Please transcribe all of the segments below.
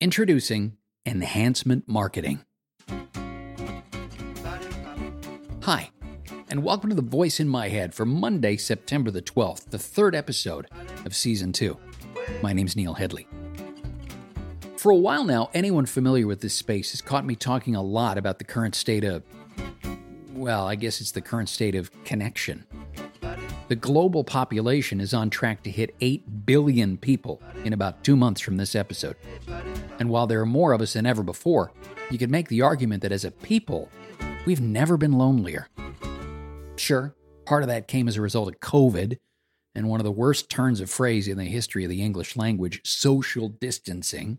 Introducing Enhancement Marketing. Hi, and welcome to the voice in my head for Monday, September the 12th, the third episode of season two. My name's Neil Headley. For a while now, anyone familiar with this space has caught me talking a lot about the current state of, well, I guess it's the current state of connection. The global population is on track to hit 8 billion people in about two months from this episode. And while there are more of us than ever before, you could make the argument that as a people, we've never been lonelier. Sure, part of that came as a result of COVID and one of the worst turns of phrase in the history of the English language, social distancing.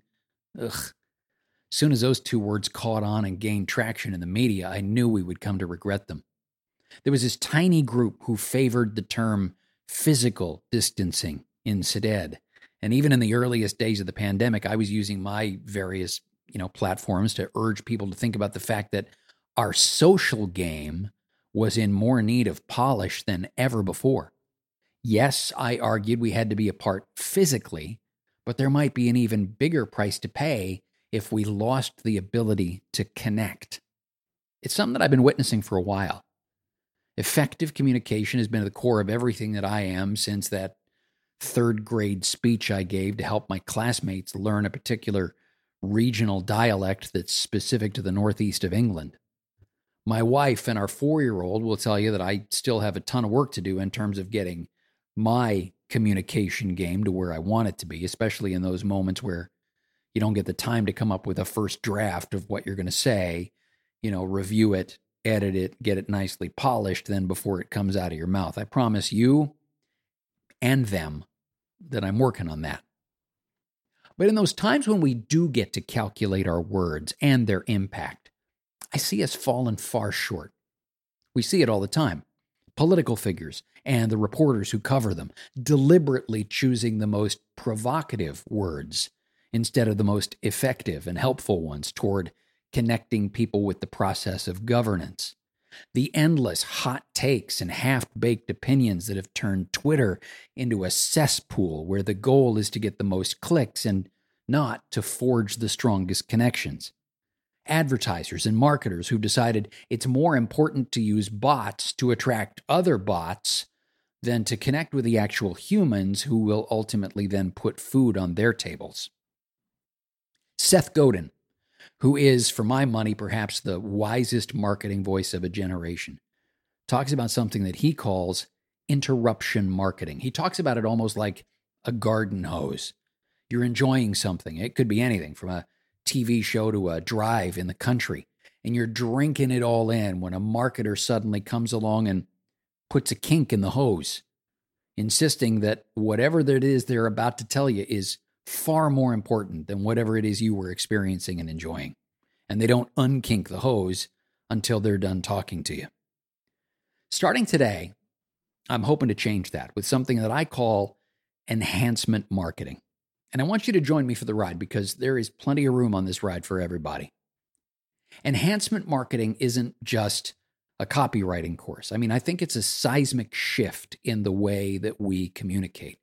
Ugh. As soon as those two words caught on and gained traction in the media, I knew we would come to regret them. There was this tiny group who favored the term physical distancing instead. And even in the earliest days of the pandemic, I was using my various, you know, platforms to urge people to think about the fact that our social game was in more need of polish than ever before. Yes, I argued we had to be apart physically, but there might be an even bigger price to pay if we lost the ability to connect. It's something that I've been witnessing for a while. Effective communication has been at the core of everything that I am since that third grade speech I gave to help my classmates learn a particular regional dialect that's specific to the northeast of England. My wife and our four year old will tell you that I still have a ton of work to do in terms of getting my communication game to where I want it to be, especially in those moments where you don't get the time to come up with a first draft of what you're going to say, you know, review it, edit it, get it nicely polished then before it comes out of your mouth. I promise you and them that I'm working on that. But in those times when we do get to calculate our words and their impact, I see us falling far short. We see it all the time. Political figures and the reporters who cover them deliberately choosing the most provocative words instead of the most effective and helpful ones toward connecting people with the process of governance. The endless hot takes and half baked opinions that have turned Twitter into a cesspool where the goal is to get the most clicks and not to forge the strongest connections. Advertisers and marketers who've decided it's more important to use bots to attract other bots than to connect with the actual humans who will ultimately then put food on their tables. Seth Godin, who is, for my money, perhaps the wisest marketing voice of a generation, talks about something that he calls interruption marketing. He talks about it almost like a garden hose. You're enjoying something, it could be anything from a TV show to a drive in the country, and you're drinking it all in when a marketer suddenly comes along and puts a kink in the hose, insisting that whatever it is they're about to tell you is far more important than whatever it is you were experiencing and enjoying. And they don't unkink the hose until they're done talking to you. Starting today, I'm hoping to change that with something that I call enhancement marketing. And I want you to join me for the ride because there is plenty of room on this ride for everybody. Enhancement marketing isn't just a copywriting course. I mean, I think it's a seismic shift in the way that we communicate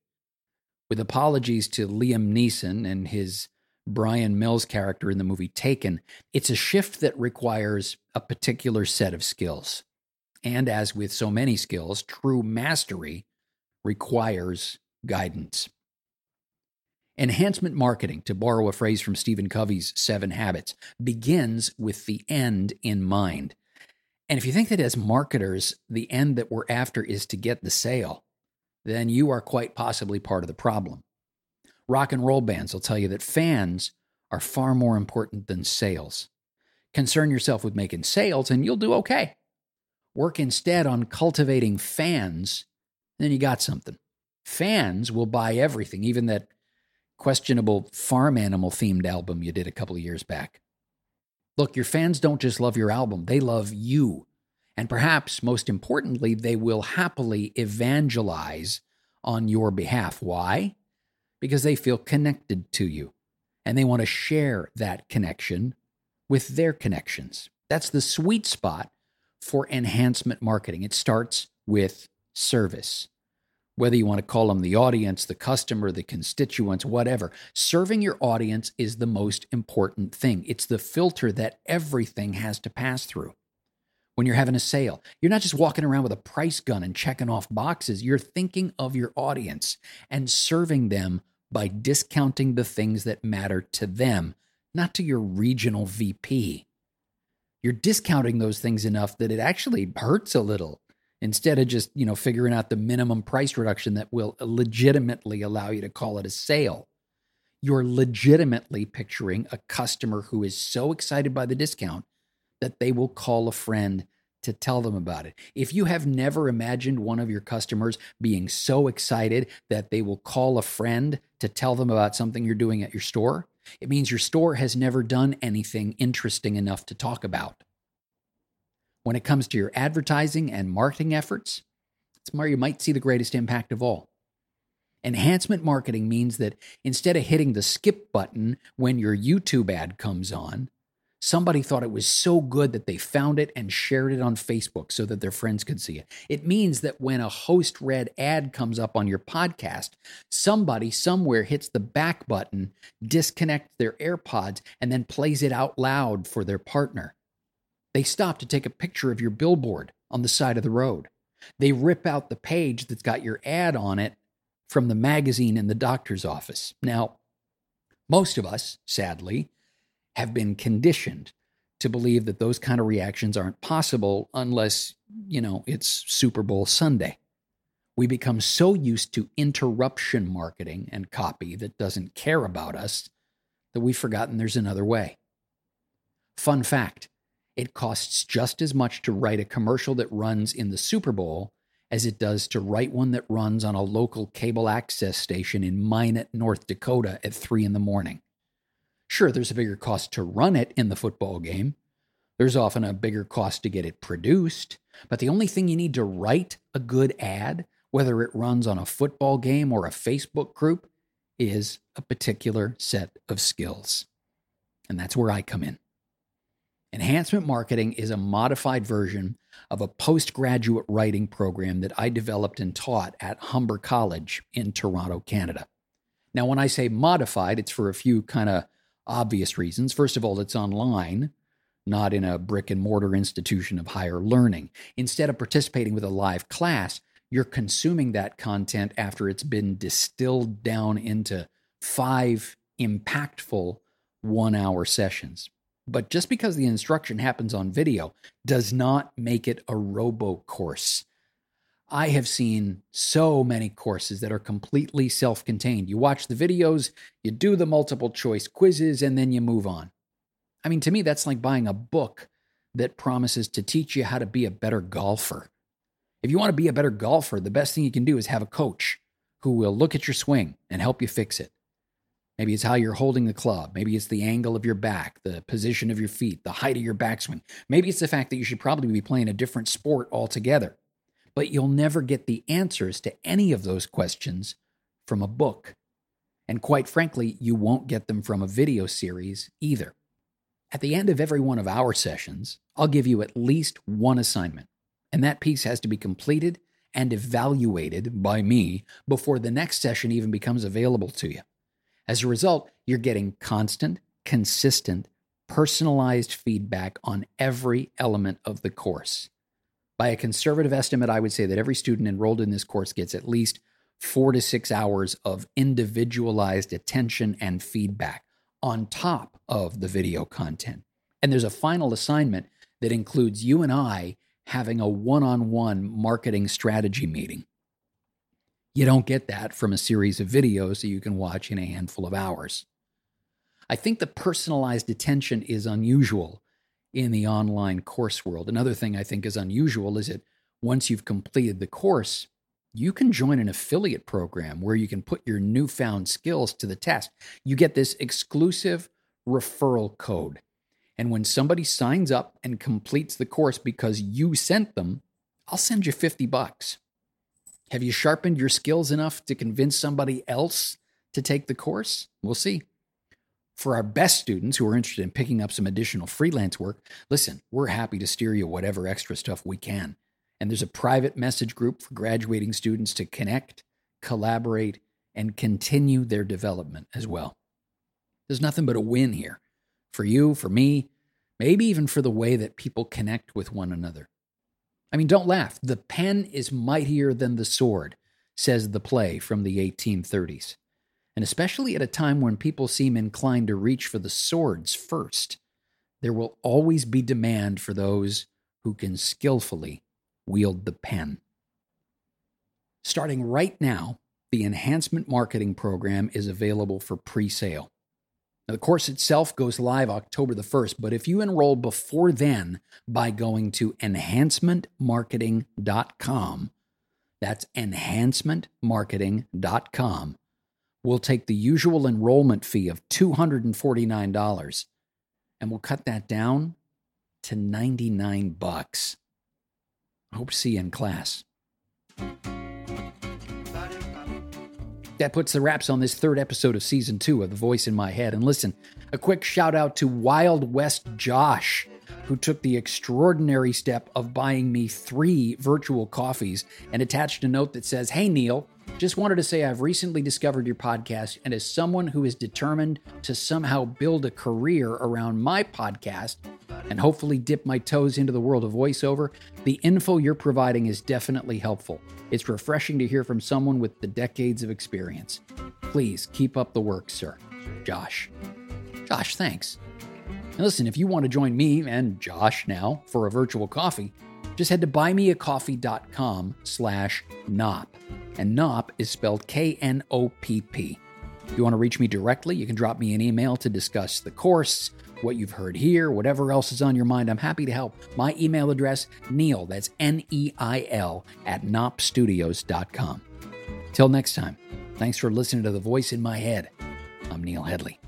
with apologies to Liam Neeson and his Bryan Mills character in the movie Taken, it's a shift that requires a particular set of skills. And as with so many skills, true mastery requires guidance. Enhancement marketing, to borrow a phrase from Stephen Covey's Seven Habits, begins with the end in mind. And if you think that as marketers, the end that we're after is to get the sale, then you are quite possibly part of the problem. Rock and roll bands will tell you that fans are far more important than sales. Concern yourself with making sales and you'll do okay. Work instead on cultivating fans, then you got something. Fans will buy everything, even that questionable farm animal themed album you did a couple of years back. Look, your fans don't just love your album, they love you. And perhaps most importantly, they will happily evangelize on your behalf. Why? Because they feel connected to you and they want to share that connection with their connections. That's the sweet spot for enhancement marketing. It starts with service. whether you want to call them the audience, the customer, the constituents, whatever. Serving your audience is the most important thing. It's the filter that everything has to pass through. When you're having a sale, you're not just walking around with a price gun and checking off boxes. You're thinking of your audience and serving them by discounting the things that matter to them, not to your regional VP. You're discounting those things enough that it actually hurts a little instead of just, you know, figuring out the minimum price reduction that will legitimately allow you to call it a sale. You're legitimately picturing a customer who is so excited by the discount that they will call a friend to tell them about it. If you have never imagined one of your customers being so excited that they will call a friend to tell them about something you're doing at your store, it means your store has never done anything interesting enough to talk about. When it comes to your advertising and marketing efforts, it's where you might see the greatest impact of all. Enhancement marketing means that instead of hitting the skip button when your YouTube ad comes on, somebody thought it was so good that they found it and shared it on Facebook so that their friends could see it. It means that when a host read ad comes up on your podcast, somebody somewhere hits the back button, disconnects their AirPods, and then plays it out loud for their partner. They stop to take a picture of your billboard on the side of the road. They rip out the page that's got your ad on it from the magazine in the doctor's office. Now, most of us, sadly, have been conditioned to believe that those kind of reactions aren't possible unless, you know, it's Super Bowl Sunday. We become so used to interruption marketing and copy that doesn't care about us that we've forgotten there's another way. Fun fact it costs just as much to write a commercial that runs in the Super Bowl as it does to write one that runs on a local cable access station in Minot, North Dakota at 3 in the morning. Sure, there's a bigger cost to run it in the football game. There's often a bigger cost to get it produced. But the only thing you need to write a good ad, whether it runs on a football game or a Facebook group, is a particular set of skills. And that's where I come in. Enhancement marketing is a modified version of a postgraduate writing program that I developed and taught at Humber College in Toronto, Canada. Now, when I say modified, it's for a few kind of obvious reasons. First of all, it's online, not in a brick and mortar institution of higher learning. Instead of participating with a live class, you're consuming that content after it's been distilled down into five impactful one hour sessions. But just because the instruction happens on video does not make it a robo course. I have seen so many courses that are completely self contained. You watch the videos, you do the multiple choice quizzes, and then you move on. I mean, to me, that's like buying a book that promises to teach you how to be a better golfer. If you want to be a better golfer, the best thing you can do is have a coach who will look at your swing and help you fix it. Maybe it's how you're holding the club. Maybe it's the angle of your back, the position of your feet, the height of your backswing. Maybe it's the fact that you should probably be playing a different sport altogether. But you'll never get the answers to any of those questions from a book. And quite frankly, you won't get them from a video series either. At the end of every one of our sessions, I'll give you at least one assignment, and that piece has to be completed and evaluated by me before the next session even becomes available to you. As a result, you're getting constant, consistent, personalized feedback on every element of the course. By a conservative estimate, I would say that every student enrolled in this course gets at least four to six hours of individualized attention and feedback on top of the video content. And there's a final assignment that includes you and I having a one on one marketing strategy meeting. You don't get that from a series of videos that you can watch in a handful of hours. I think the personalized attention is unusual in the online course world. Another thing I think is unusual is that once you've completed the course, you can join an affiliate program where you can put your newfound skills to the test. You get this exclusive referral code. And when somebody signs up and completes the course because you sent them, I'll send you 50 bucks. Have you sharpened your skills enough to convince somebody else to take the course? We'll see. For our best students who are interested in picking up some additional freelance work, listen, we're happy to steer you whatever extra stuff we can. And there's a private message group for graduating students to connect collaborate, and continue their development as well. There's nothing but a win here for you, for me, maybe even for the way that people connect with one another. I mean, don't laugh. The pen is mightier than the sword, says the play from the 1830s. And especially at a time when people seem inclined to reach for the swords first, there will always be demand for those who can skillfully wield the pen. Starting right now, the Enhancement Marketing Program is available for pre sale. The course itself goes live October the 1st, but if you enroll before then by going to enhancementmarketing.com, that's enhancementmarketing.com, we'll take the usual enrollment fee of $249 and we'll cut that down to 99 bucks. Hope to see you in class. That puts the wraps on this third episode of season two of The Voice in My Head. And listen, a quick shout out to Wild West Josh, who took the extraordinary step of buying me three virtual coffees and attached a note that says, Hey, Neil, just wanted to say I've recently discovered your podcast, and as someone who is determined to somehow build a career around my podcast and hopefully dip my toes into the world of voiceover, the info you're providing is definitely helpful. It's refreshing to hear from someone with the decades of experience. Please keep up the work, sir. Josh. Josh, thanks. And listen, if you want to join me and Josh now for a virtual coffee, just head to buymeacoffee.com slash Knopp. And Knopp is spelled K-N-O-P-P. If you want to reach me directly, you can drop me an email to discuss the course, what you've heard here, whatever else is on your mind. I'm happy to help. My email address, Neil, that's N-E-I-L, at knoppstudios.com. Till next time, thanks for listening to The Voice in My Head. I'm Neil Headley.